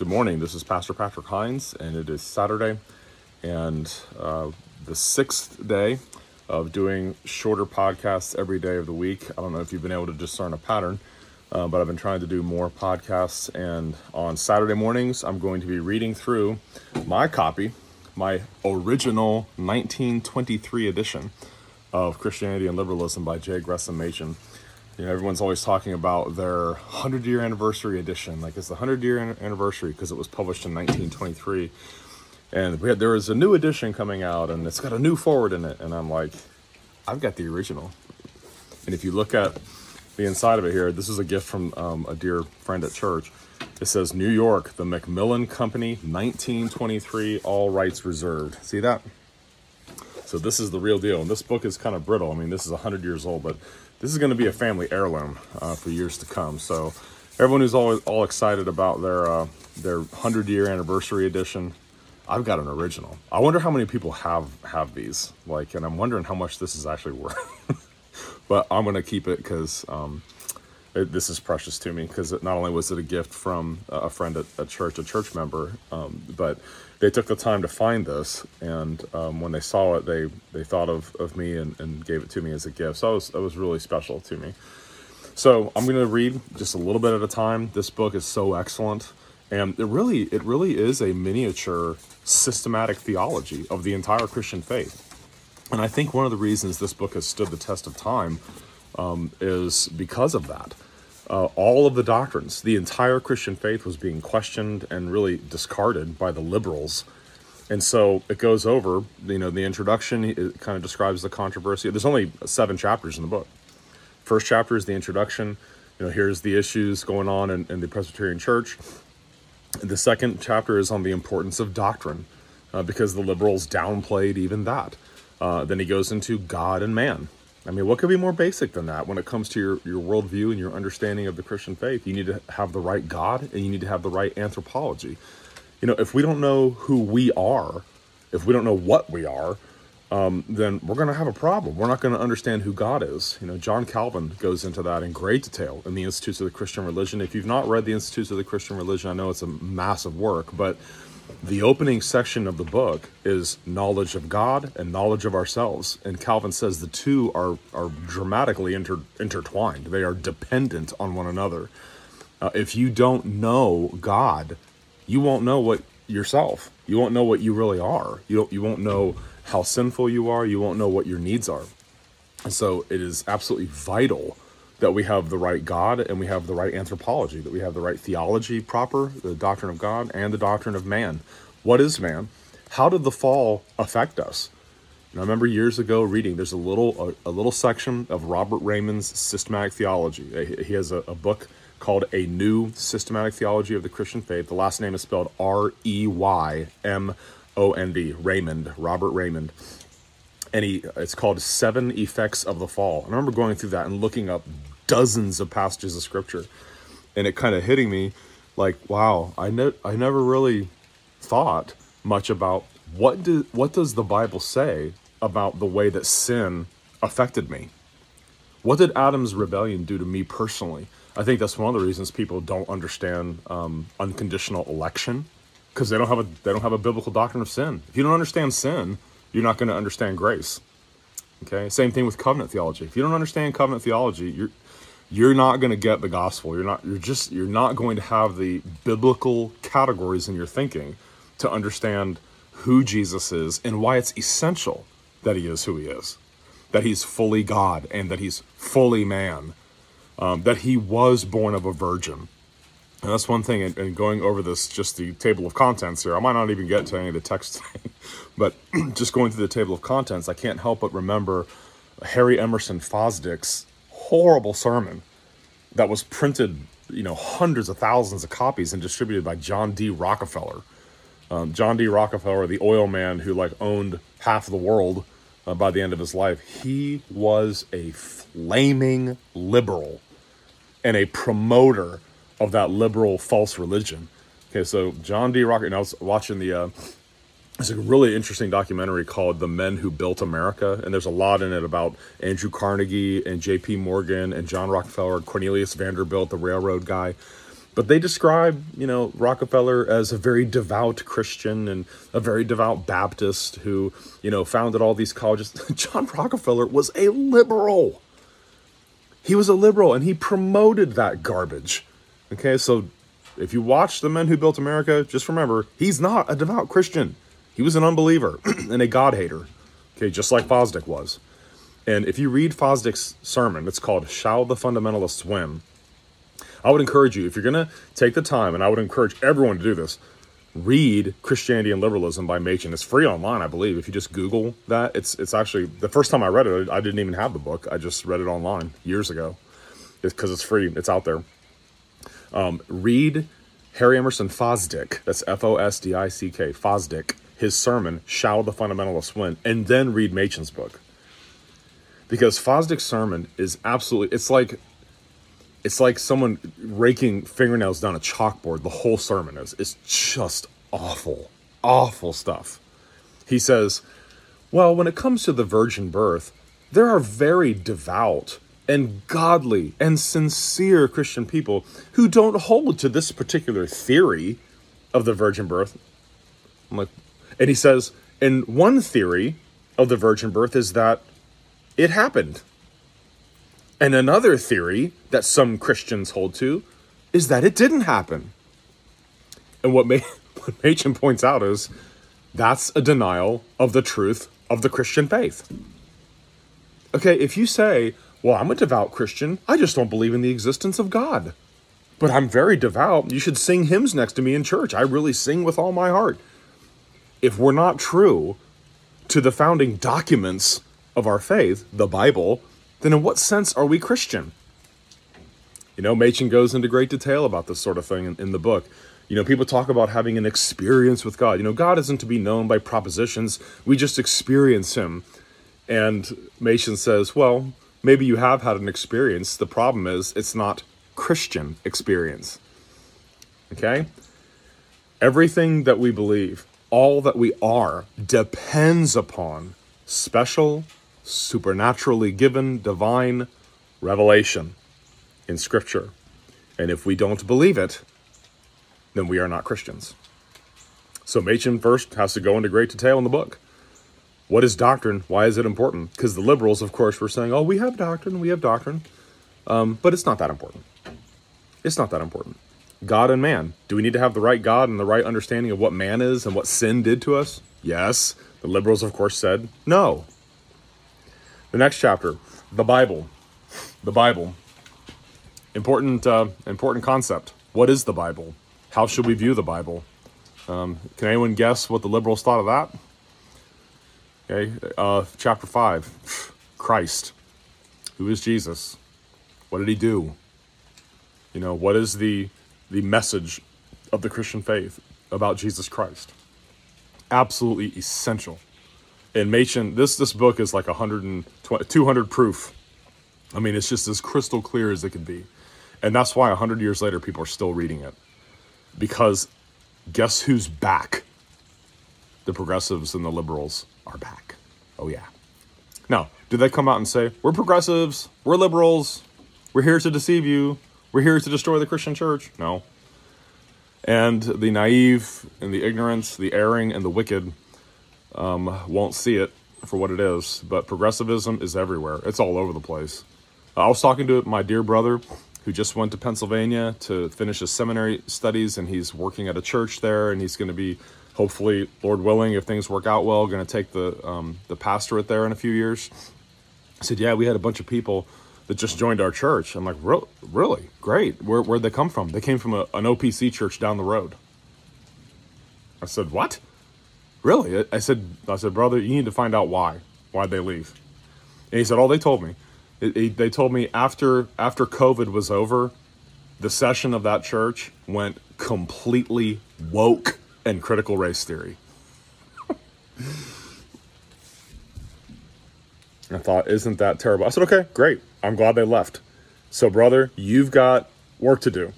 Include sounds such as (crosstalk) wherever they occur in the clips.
Good morning. This is Pastor Patrick Hines, and it is Saturday, and uh, the sixth day of doing shorter podcasts every day of the week. I don't know if you've been able to discern a pattern, uh, but I've been trying to do more podcasts. And on Saturday mornings, I'm going to be reading through my copy, my original 1923 edition of Christianity and Liberalism by J. Gresham Machen. You know, everyone's always talking about their 100 year anniversary edition. Like it's the 100 year anniversary because it was published in 1923. And we had, there was a new edition coming out and it's got a new foreword in it. And I'm like, I've got the original. And if you look at the inside of it here, this is a gift from um, a dear friend at church. It says New York, the Macmillan Company, 1923, all rights reserved. See that? So this is the real deal. And this book is kind of brittle. I mean, this is 100 years old, but this is going to be a family heirloom uh, for years to come. So everyone who's always all excited about their uh, their hundred year anniversary edition, I've got an original. I wonder how many people have have these. Like, and I'm wondering how much this is actually (laughs) worth. but I'm going to keep it because. Um, it, this is precious to me because not only was it a gift from a friend at, at church, a church member, um, but they took the time to find this, and um, when they saw it, they they thought of, of me and, and gave it to me as a gift. So it was, it was really special to me. So I'm going to read just a little bit at a time. This book is so excellent, and it really it really is a miniature systematic theology of the entire Christian faith. And I think one of the reasons this book has stood the test of time um, is because of that. Uh, all of the doctrines, the entire Christian faith was being questioned and really discarded by the liberals. And so it goes over, you know, the introduction, it kind of describes the controversy. There's only seven chapters in the book. First chapter is the introduction. You know, here's the issues going on in, in the Presbyterian Church. The second chapter is on the importance of doctrine, uh, because the liberals downplayed even that. Uh, then he goes into God and man, I mean, what could be more basic than that when it comes to your, your worldview and your understanding of the Christian faith? You need to have the right God and you need to have the right anthropology. You know, if we don't know who we are, if we don't know what we are, um, then we're going to have a problem. We're not going to understand who God is. You know, John Calvin goes into that in great detail in the Institutes of the Christian Religion. If you've not read the Institutes of the Christian Religion, I know it's a massive work, but the opening section of the book is knowledge of God and knowledge of ourselves. And Calvin says the two are, are dramatically inter, intertwined, they are dependent on one another. Uh, if you don't know God, you won't know what yourself. You won't know what you really are. You you won't know how sinful you are. You won't know what your needs are. And so it is absolutely vital that we have the right God and we have the right anthropology, that we have the right theology proper, the doctrine of God and the doctrine of man. What is man? How did the fall affect us? And I remember years ago reading. There's a little a, a, little section of Robert Reymond's systematic theology. He has a, a book called A New Systematic Theology of the Christian Faith. The last name is spelled R E Y M O N D, Reymond, Robert Reymond and he it's called Seven Effects of the Fall. I remember going through that and looking up dozens of passages of scripture. And it kind of hitting me like wow i ne- i never really thought much about what do what does the bible say about the way that sin affected me? What did adam's rebellion do to me personally? I think that's one of the reasons people don't understand um, unconditional election because they don't have a they don't have a biblical doctrine of sin. If you don't understand sin you're not going to understand grace. Okay? Same thing with covenant theology. If you don't understand covenant theology you're you're not going to get the gospel. You're not you're just you're not going to have the biblical categories in your thinking to understand who Jesus is and why it's essential that he is who he is that he's fully God and that he's fully man um, that he was born of a virgin. And that's one thing and going over this just the table of contents here i might not even get to any of the text (laughs) but (clears throat) just going through the table of contents i can't help but remember harry emerson fosdick's horrible sermon that was printed, you know, hundreds of thousands of copies and distributed by John D. Rockefeller. Um, John D. Rockefeller, the oil man who like owned half of the world uh, by the end of his life, he was a flaming liberal and a promoter of that liberal false religion. Okay, so John D. Rockefeller, and I was watching the uh, it's a really interesting documentary called The Men Who Built America, and there's a lot in it about Andrew Carnegie and J.P. Morgan and John Rockefeller, Cornelius Vanderbilt, the railroad guy. But they describe, you know, Rockefeller as a very devout Christian and a very devout Baptist who, you know, founded all these colleges. (laughs) John Rockefeller was a liberal. He was a liberal and he promoted that garbage. Okay, so if you watch The Men Who Built America, just remember, he's not a devout Christian. He was an unbeliever (clears throat) and a God hater. Okay, just like Fosdick was. And if you read Fosdick's sermon, it's called Shall the Fundamentalists Win? I would encourage you, if you're going to take the time, and I would encourage everyone to do this, read Christianity and Liberalism by Machen. It's free online, I believe. If you just Google that, it's it's actually the first time I read it, I didn't even have the book. I just read it online years ago. It's because it's free. It's out there. Um, read Harry Emerson Fosdick. That's F O S D I C K. Fosdick. His sermon, "Shall the Fundamentalists Win?" and then read Machen's book. Because Fosdick's sermon is absolutely. It's like it's like someone raking fingernails down a chalkboard. The whole sermon is. It's just awful, awful stuff. He says, Well, when it comes to the virgin birth, there are very devout and godly and sincere Christian people who don't hold to this particular theory of the virgin birth. I'm like, and he says, and one theory of the virgin birth is that it happened. And another theory that some Christians hold to is that it didn't happen. And what, May- (laughs) what Machen points out is that's a denial of the truth of the Christian faith. Okay, if you say, well, I'm a devout Christian, I just don't believe in the existence of God. But I'm very devout. You should sing hymns next to me in church. I really sing with all my heart. If we're not true to the founding documents of our faith, the Bible, then in what sense are we Christian? You know, Machen goes into great detail about this sort of thing in, in, the book. You know, people talk about having an experience with God. You know, God isn't to be known by propositions, we just experience Him. And Machen says, well, maybe you have had an experience. The problem is it's not Christian experience. Okay? Everything that we believe, all that we are, depends upon special supernaturally given divine revelation in Scripture. And if we don't believe it, then we are not Christians. So Machen first has to go into great detail in the book. What is doctrine? Why is it important? Because the liberals, of course, were saying, oh, we have doctrine, we have doctrine. Um, but it's not that important. It's not that important. God and man. Do we need to have the right God and the right understanding of what man is and what sin did to us? Yes. The liberals, of course, said no. The next chapter, the Bible. The Bible. Important, uh, important concept. What is the Bible? How should we view the Bible? Um, can anyone guess what the liberals thought of that? Okay, uh, chapter five, Christ. Who is Jesus? What did he do? You know, what is the the message of the Christian faith about Jesus Christ? Absolutely essential and Machen, this this book is like 120, 200 proof. I mean, it's just as crystal clear as it could be, and that's why 100 years later people are still reading it, because guess who's back? The progressives and the liberals are back. Oh yeah. Now, do they come out and say we're progressives, we're liberals, we're here to deceive you, we're here to destroy the Christian church? No. And the naive and the ignorant, the erring and the wicked um, won't see it for what it is. But progressivism is everywhere, it's all over the place. I was talking to my dear brother who just went to Pennsylvania to finish his seminary studies, and he's working at a church there, and he's going to be, hopefully, Lord willing, if things work out well, going to take the um, the pastorate there in a few years. I said, "Yeah, we had a bunch of people that just joined our church." I'm like, "Really? Great. Where where'd they come from? They came from a, an OPC church down the road." I said, "What?" Really? I said, I said, brother, you need to find out why. Why'd they leave? And he said, oh, they told me. It, it, they told me after after COVID was over, the session of that church went completely woke and critical race theory. (laughs) I thought, isn't that terrible? I said, okay, great. I'm glad they left. So, brother, you've got work to do.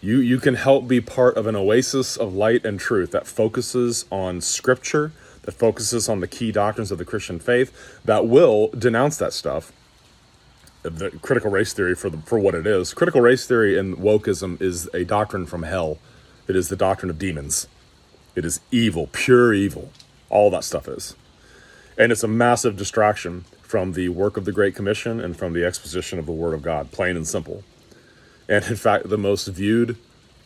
You, you can help be part of an oasis of light and truth that focuses on scripture, that focuses on the key doctrines of the Christian faith, that will denounce that stuff. the critical race theory for the, for what it is. Critical race theory and wokeism is a doctrine from hell. It is the doctrine of demons. It is evil, pure evil. All that stuff is. And it's a massive distraction from the work of the Great Commission and from the exposition of the Word of God, plain and simple. And in fact, the most viewed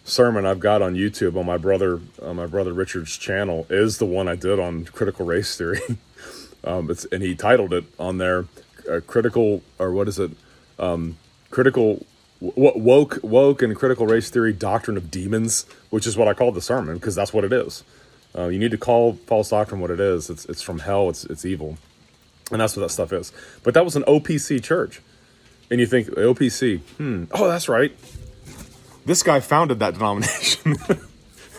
sermon I've got on YouTube on my brother on my brother Richard's channel is the one I did on critical race theory. (laughs) um, it's and he titled it on there, uh, critical or what is it? Um, critical woke woke and critical race theory doctrine of demons, which is what I called the sermon because that's what it is. Uh, you need to call false doctrine what it is. It's it's from hell. It's it's evil, and that's what that stuff is. But that was an OPC church, and you think OPC? Hmm. Oh, that's right. This guy founded that (laughs) denomination,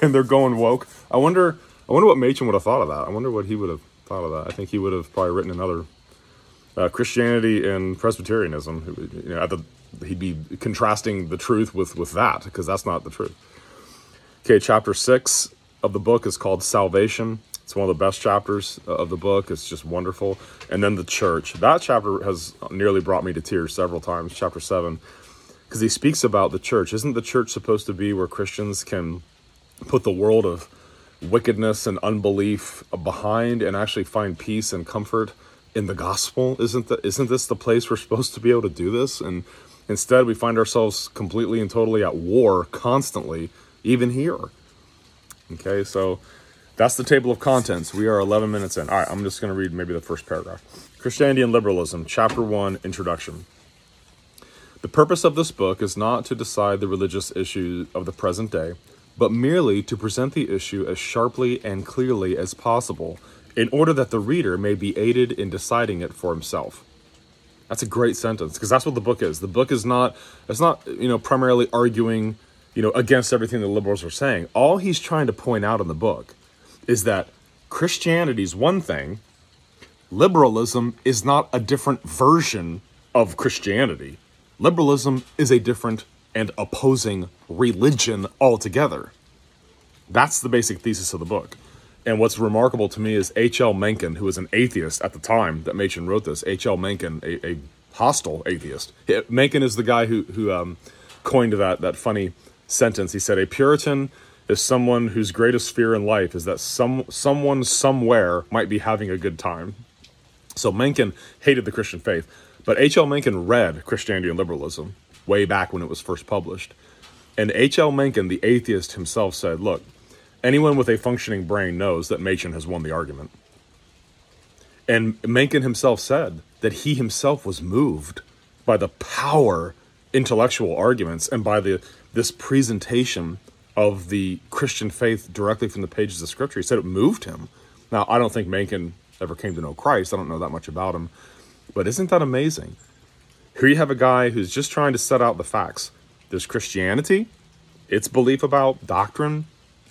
and they're going woke. I wonder. I wonder what Machen would have thought of that. I wonder what he would have thought of that. I think he would have probably written another uh, Christianity and Presbyterianism. You know, the, he'd be contrasting the truth with with that because that's not the truth. Okay, chapter six of the book is called Salvation. It's one of the best chapters uh, of the book. It's just wonderful. And then the church. That chapter has nearly brought me to tears several times. Chapter seven, because he speaks about the church. Isn't the church supposed to be where Christians can put the world of wickedness and unbelief behind and actually find peace and comfort in the gospel? Isn't that isn't this the place we're supposed to be able to do this? And instead we find ourselves completely and totally at war constantly, even here. Okay, so that's the table of contents. We are 11 minutes in. All right, I'm just going to read maybe the first paragraph. Christianity and Liberalism, Chapter 1, Introduction. The purpose of this book is not to decide the religious issues of the present day, but merely to present the issue as sharply and clearly as possible in order that the reader may be aided in deciding it for himself. That's a great sentence because that's what the book is. The book is not it's not, you know, primarily arguing, you know, against everything the liberals are saying. All he's trying to point out in the book is that Christianity is one thing, liberalism is not a different version of Christianity. Liberalism is a different and opposing religion altogether. That's the basic thesis of the book. And what's remarkable to me is H.L. Mencken, who was an atheist at the time that Machen wrote this. H.L. Mencken, a, a hostile atheist. Mencken is the guy who who um, coined that that funny sentence. He said, "A Puritan is someone whose greatest fear in life is that some someone somewhere might be having a good time." So Mencken hated the Christian faith, but H.L. Mencken read Christianity and Liberalism way back when it was first published. And H.L. Mencken, the atheist himself, said, Look, anyone with a functioning brain knows that Machen has won the argument. And Mencken himself said that he himself was moved by the power intellectual arguments and by the this presentation of the Christian faith directly from the pages of Scripture. He said it moved him. Now, I don't think Mencken ever came to know Christ. I don't know that much about him. But isn't that amazing? Here you have a guy who's just trying to set out the facts. There's Christianity, its belief about doctrine,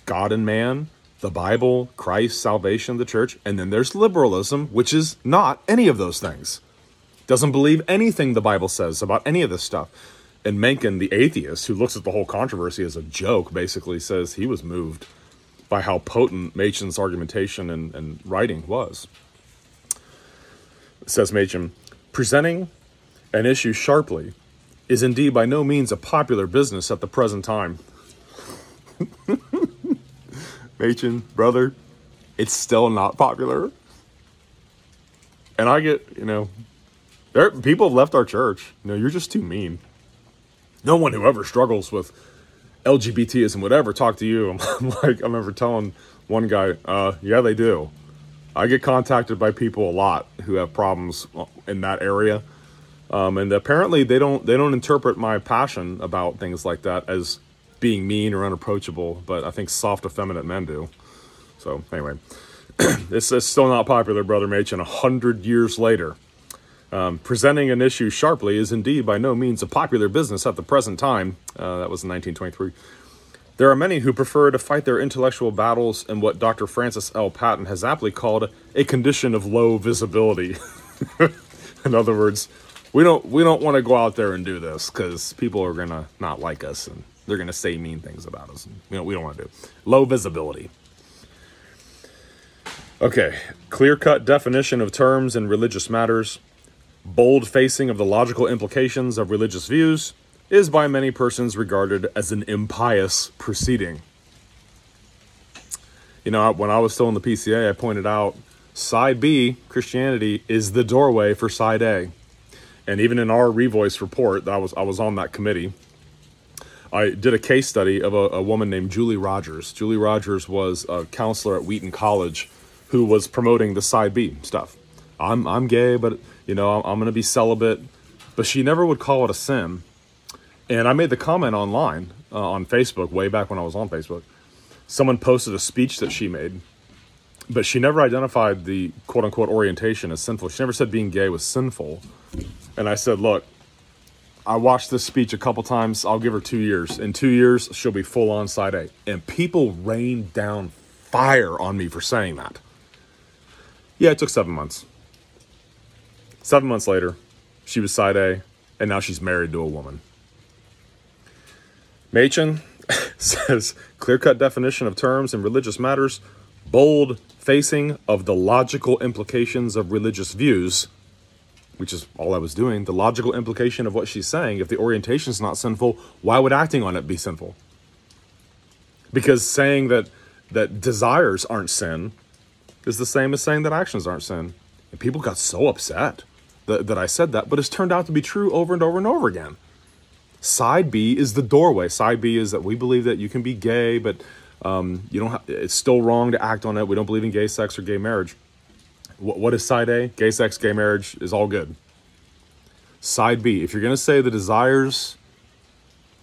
God and man, the Bible, Christ, salvation, the church, and then there's liberalism, which is not any of those things. Doesn't believe anything the Bible says about any of this stuff. And Mencken, the atheist, who looks at the whole controversy as a joke, basically says he was moved by how potent Machen's argumentation and, and writing was. Says Machen, presenting an issue sharply is indeed by no means a popular business at the present time. (laughs) Machen, brother, it's still not popular. And I get, you know, there people have left our church. You know, you're just too mean. No one who ever struggles with LGBTism would ever talk to you. (laughs) I'm like, I remember telling one guy, uh, yeah, they do. I get contacted by people a lot who have problems in that area um, and apparently they don't they don't interpret my passion about things like that as being mean or unapproachable, but I think soft, effeminate men do. So anyway, (clears throat) this is still not popular, brother Machen. A hundred years later, um, presenting an issue sharply is indeed by no means a popular business at the present time. Uh, that was in 1923. There are many who prefer to fight their intellectual battles in what Dr. Francis L. Patton has aptly called a condition of low visibility. (laughs) in other words, we don't we don't want to go out there and do this because people are gonna not like us and they're gonna say mean things about us. And, you know, we don't want to do low visibility. Okay, clear cut definition of terms in religious matters. Bold facing of the logical implications of religious views is by many persons regarded as an impious proceeding. You know, when I was still in the PCA, I pointed out side B, Christianity, is the doorway for side A. And even in our Revoice report, that I was I was on that committee. I did a case study of a, a woman named Julie Rodgers. Julie Rodgers was a counselor at Wheaton College who was promoting the side B stuff. I'm I'm gay, but you know I'm, to be celibate. But she never would call it a sin. And I made the comment online uh, on Facebook way back when I was on Facebook. Someone posted a speech that she made, but she never identified the quote unquote orientation as sinful. She never said being gay was sinful. And I said, look, I watched this speech a couple times. I'll give her two years. In two years, she'll be full on side A. And people rained down fire on me for saying that. Yeah, it took seven months. Seven months later, she was side A, and now she's married to a woman. Machen (laughs) says clear cut definition of terms in religious matters, bold facing of the logical implications of religious views which is all I was doing, the logical implication of what she's saying, if the orientation is not sinful, why would acting on it be sinful? Because saying that that desires aren't sin is the same as saying that actions aren't sin. And people got so upset that, that I said that, but it's turned out to be true over and over and over again. Side B is the doorway. Side B is that we believe that you can be gay, but um, you don't. It's still wrong to act on it. We don't believe in gay sex or gay marriage what is side A? Gay sex, gay marriage is all good. Side B, if you're going to say the desires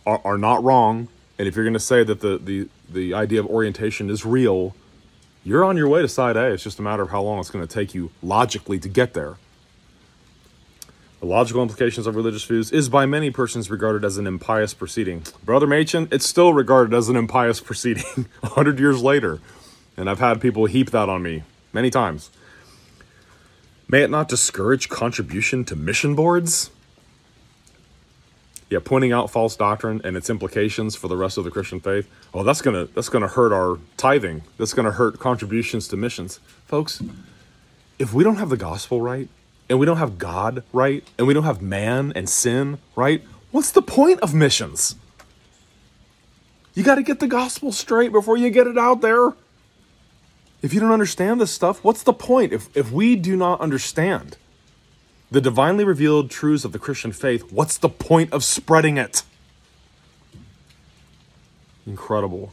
are, are not wrong, and if you're going to say that the, the, the idea of orientation is real, you're on your way to side A. It's just a matter of how long it's going to take you logically to get there. The logical implications of religious views is by many persons regarded as an impious proceeding. Brother Machen, it's still regarded as an impious proceeding (laughs) a hundred years later. And I've had people heap that on me many times. May it not discourage contribution to mission boards? Yeah, pointing out false doctrine and its implications for the rest of the Christian faith. Oh, that's gonna that's gonna hurt our tithing. That's gonna hurt contributions to missions, folks. If we don't have the gospel right, and we don't have God right, and we don't have man and sin right, what's the point of missions? You got to get the gospel straight before you get it out there. If you don't understand this stuff, what's the point? If, if we do not understand the divinely revealed truths of the Christian faith, what's the point of spreading it? Incredible.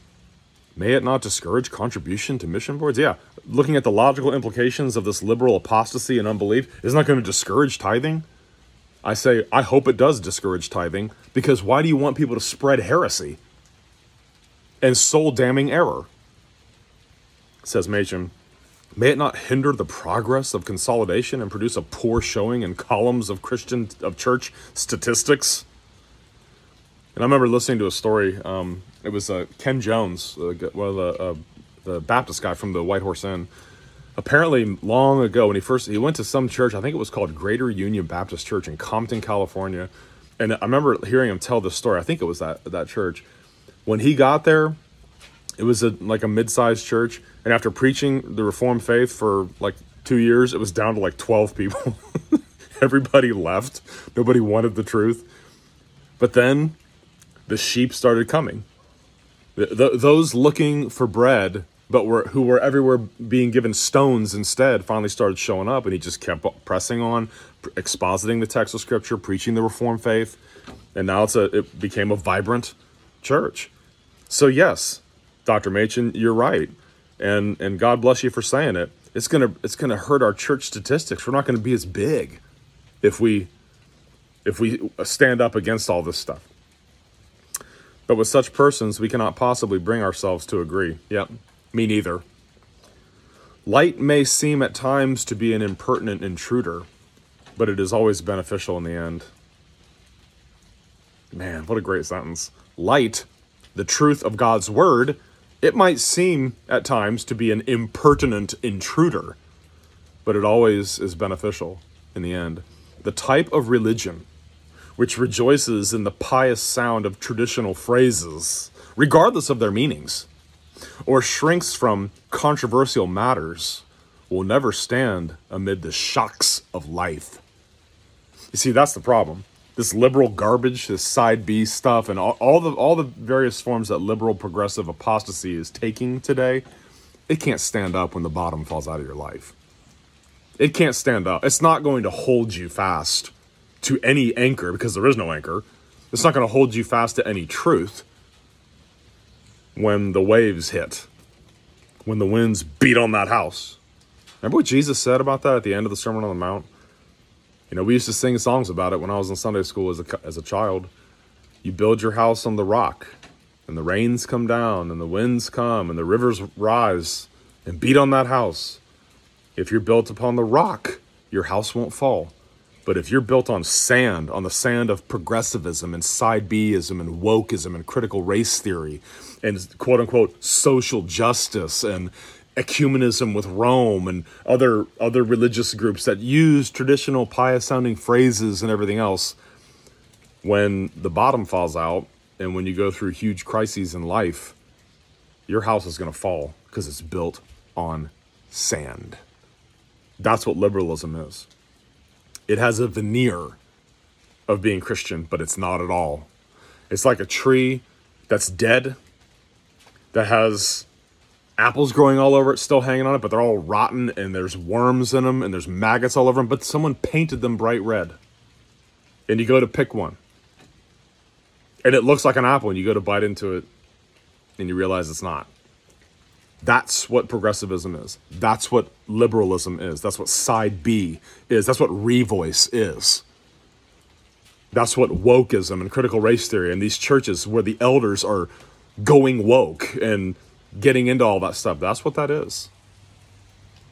May it not discourage contribution to mission boards? Yeah, looking at the logical implications of this liberal apostasy and unbelief, isn't that going to discourage tithing? I say, I hope it does discourage tithing because why do you want people to spread heresy and soul damning error? says Machen, may it not hinder the progress of consolidation and produce a poor showing in columns of Christian of church statistics. And I remember listening to a story. Um, it was uh, Ken Jones, uh, one of the uh, the Baptist guy from the White Horse Inn. Apparently, long ago, when he first he went to some church, I think it was called Greater Union Baptist Church in Compton, California. And I remember hearing him tell this story. I think it was that that church. When he got there, it was a, like a mid-sized church and after preaching the reformed faith for like two years it was down to like 12 people (laughs) everybody left nobody wanted the truth but then the sheep started coming the, the, those looking for bread but were who were everywhere being given stones instead finally started showing up and he just kept pressing on expositing the text of scripture preaching the reformed faith and now it's a it became a vibrant church so yes Dr. Machen, you're right. And and God bless you for saying it. It's gonna it's gonna hurt our church statistics. We're not gonna be as big if we if we stand up against all this stuff. But with such persons, we cannot possibly bring ourselves to agree. Yep, me neither. Light may seem at times to be an impertinent intruder, but it is always beneficial in the end. Man, what a great sentence. Light, the truth of God's word, it might seem at times to be an impertinent intruder, but it always is beneficial in the end. The type of religion which rejoices in the pious sound of traditional phrases, regardless of their meanings, or shrinks from controversial matters, will never stand amid the shocks of life. You see, that's the problem. This liberal garbage, this side B stuff, and all, all the all the various forms that liberal progressive apostasy is taking today, it can't stand up when the bottom falls out of your life. It can't stand up. It's not going to hold you fast to any anchor because there is no anchor. It's not going to hold you fast to any truth when the waves hit, when the winds beat on that house. Remember what Jesus said about that at the end of the Sermon on the Mount? You know, we used to sing songs about it when I was in Sunday school as a, as a child. You build your house on the rock, and the rains come down, and the winds come, and the rivers rise and beat on that house. If you're built upon the rock, your house won't fall. But if you're built on sand, on the sand of progressivism and side Bism and wokeism and critical race theory and quote unquote social justice and ecumenism with Rome and other other religious groups that use traditional pious sounding phrases and everything else, when the bottom falls out and when you go through huge crises in life, your house is going to fall because it's built on sand. That's what liberalism is. It has a veneer of being Christian, but it's not at all. It's like a tree that's dead, that has apples growing all over it, still hanging on it, but they're all rotten and there's worms in them and there's maggots all over them, but someone painted them bright red. And you go to pick one. And it looks like an apple, and you go to bite into it and you realize it's not. That's what progressivism is. That's what liberalism is. That's what side B is. That's what revoice is. That's what wokeism and critical race theory and these churches where the elders are going woke and getting into all that stuff. That's what that is.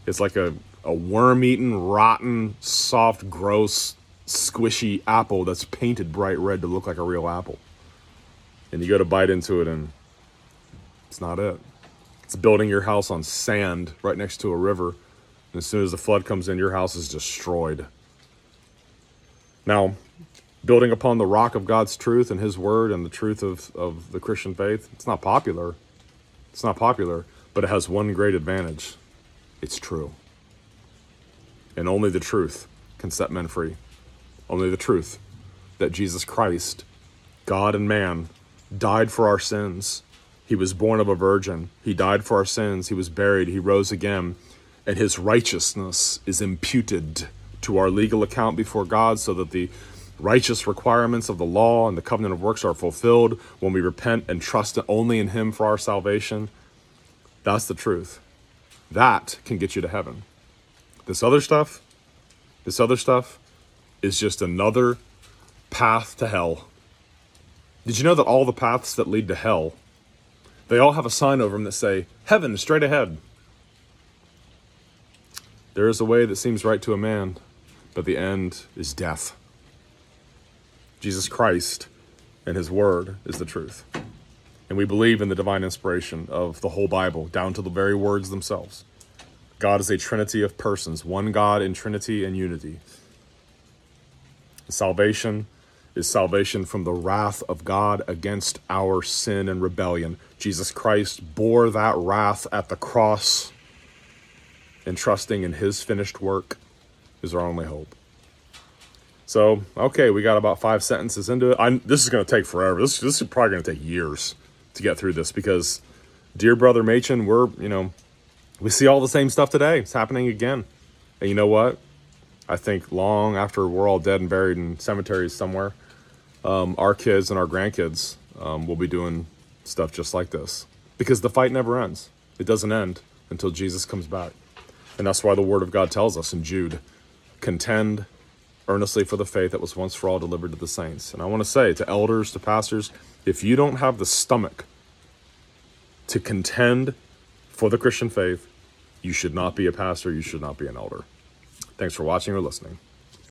It's like a, a worm eaten, rotten, soft, gross, squishy apple that's painted bright red to look like a real apple. And you go to bite into it and it's not it. It's building your house on sand right next to a river. And as soon as the flood comes in, your house is destroyed. Now, building upon the rock of God's truth and His Word and the truth of, of the Christian faith, it's not popular. It's not popular, but it has one great advantage it's true. And only the truth can set men free. Only the truth that Jesus Christ, God and man, died for our sins he was born of a virgin. He died for our sins. He was buried. He rose again. And his righteousness is imputed to our legal account before God so that the righteous requirements of the law and the covenant of works are fulfilled when we repent and trust only in him for our salvation. That's the truth. That can get you to heaven. This other stuff, this other stuff is just another path to hell. Did you know that all the paths that lead to hell they all have a sign over them that say, Heaven straight ahead. There is a way that seems right to a man, but the end is death. Jesus Christ and His Word is the truth. And we believe in the divine inspiration of the whole Bible, down to the very words themselves. God is a trinity of persons, one God in trinity and unity. Salvation is salvation from the wrath of God against our sin and rebellion. Jesus Christ bore that wrath at the cross, and trusting in his finished work is our only hope. So, okay, we got about five sentences into it. I'm, this is going to take forever. This, this is probably going to take years to get through this because, dear brother Machen, we're, you know, we see all the same stuff today. It's happening again. And you know what? I think long after we're all dead and buried in cemeteries somewhere, um, our kids and our grandkids um, will be doing stuff just like this because the fight never ends. It doesn't end until Jesus comes back. And that's why the Word of God tells us in Jude contend earnestly for the faith that was once for all delivered to the saints. And I want to say to elders, to pastors, if you don't have the stomach to contend for the Christian faith, you should not be a pastor, you should not be an elder. Thanks for watching or listening.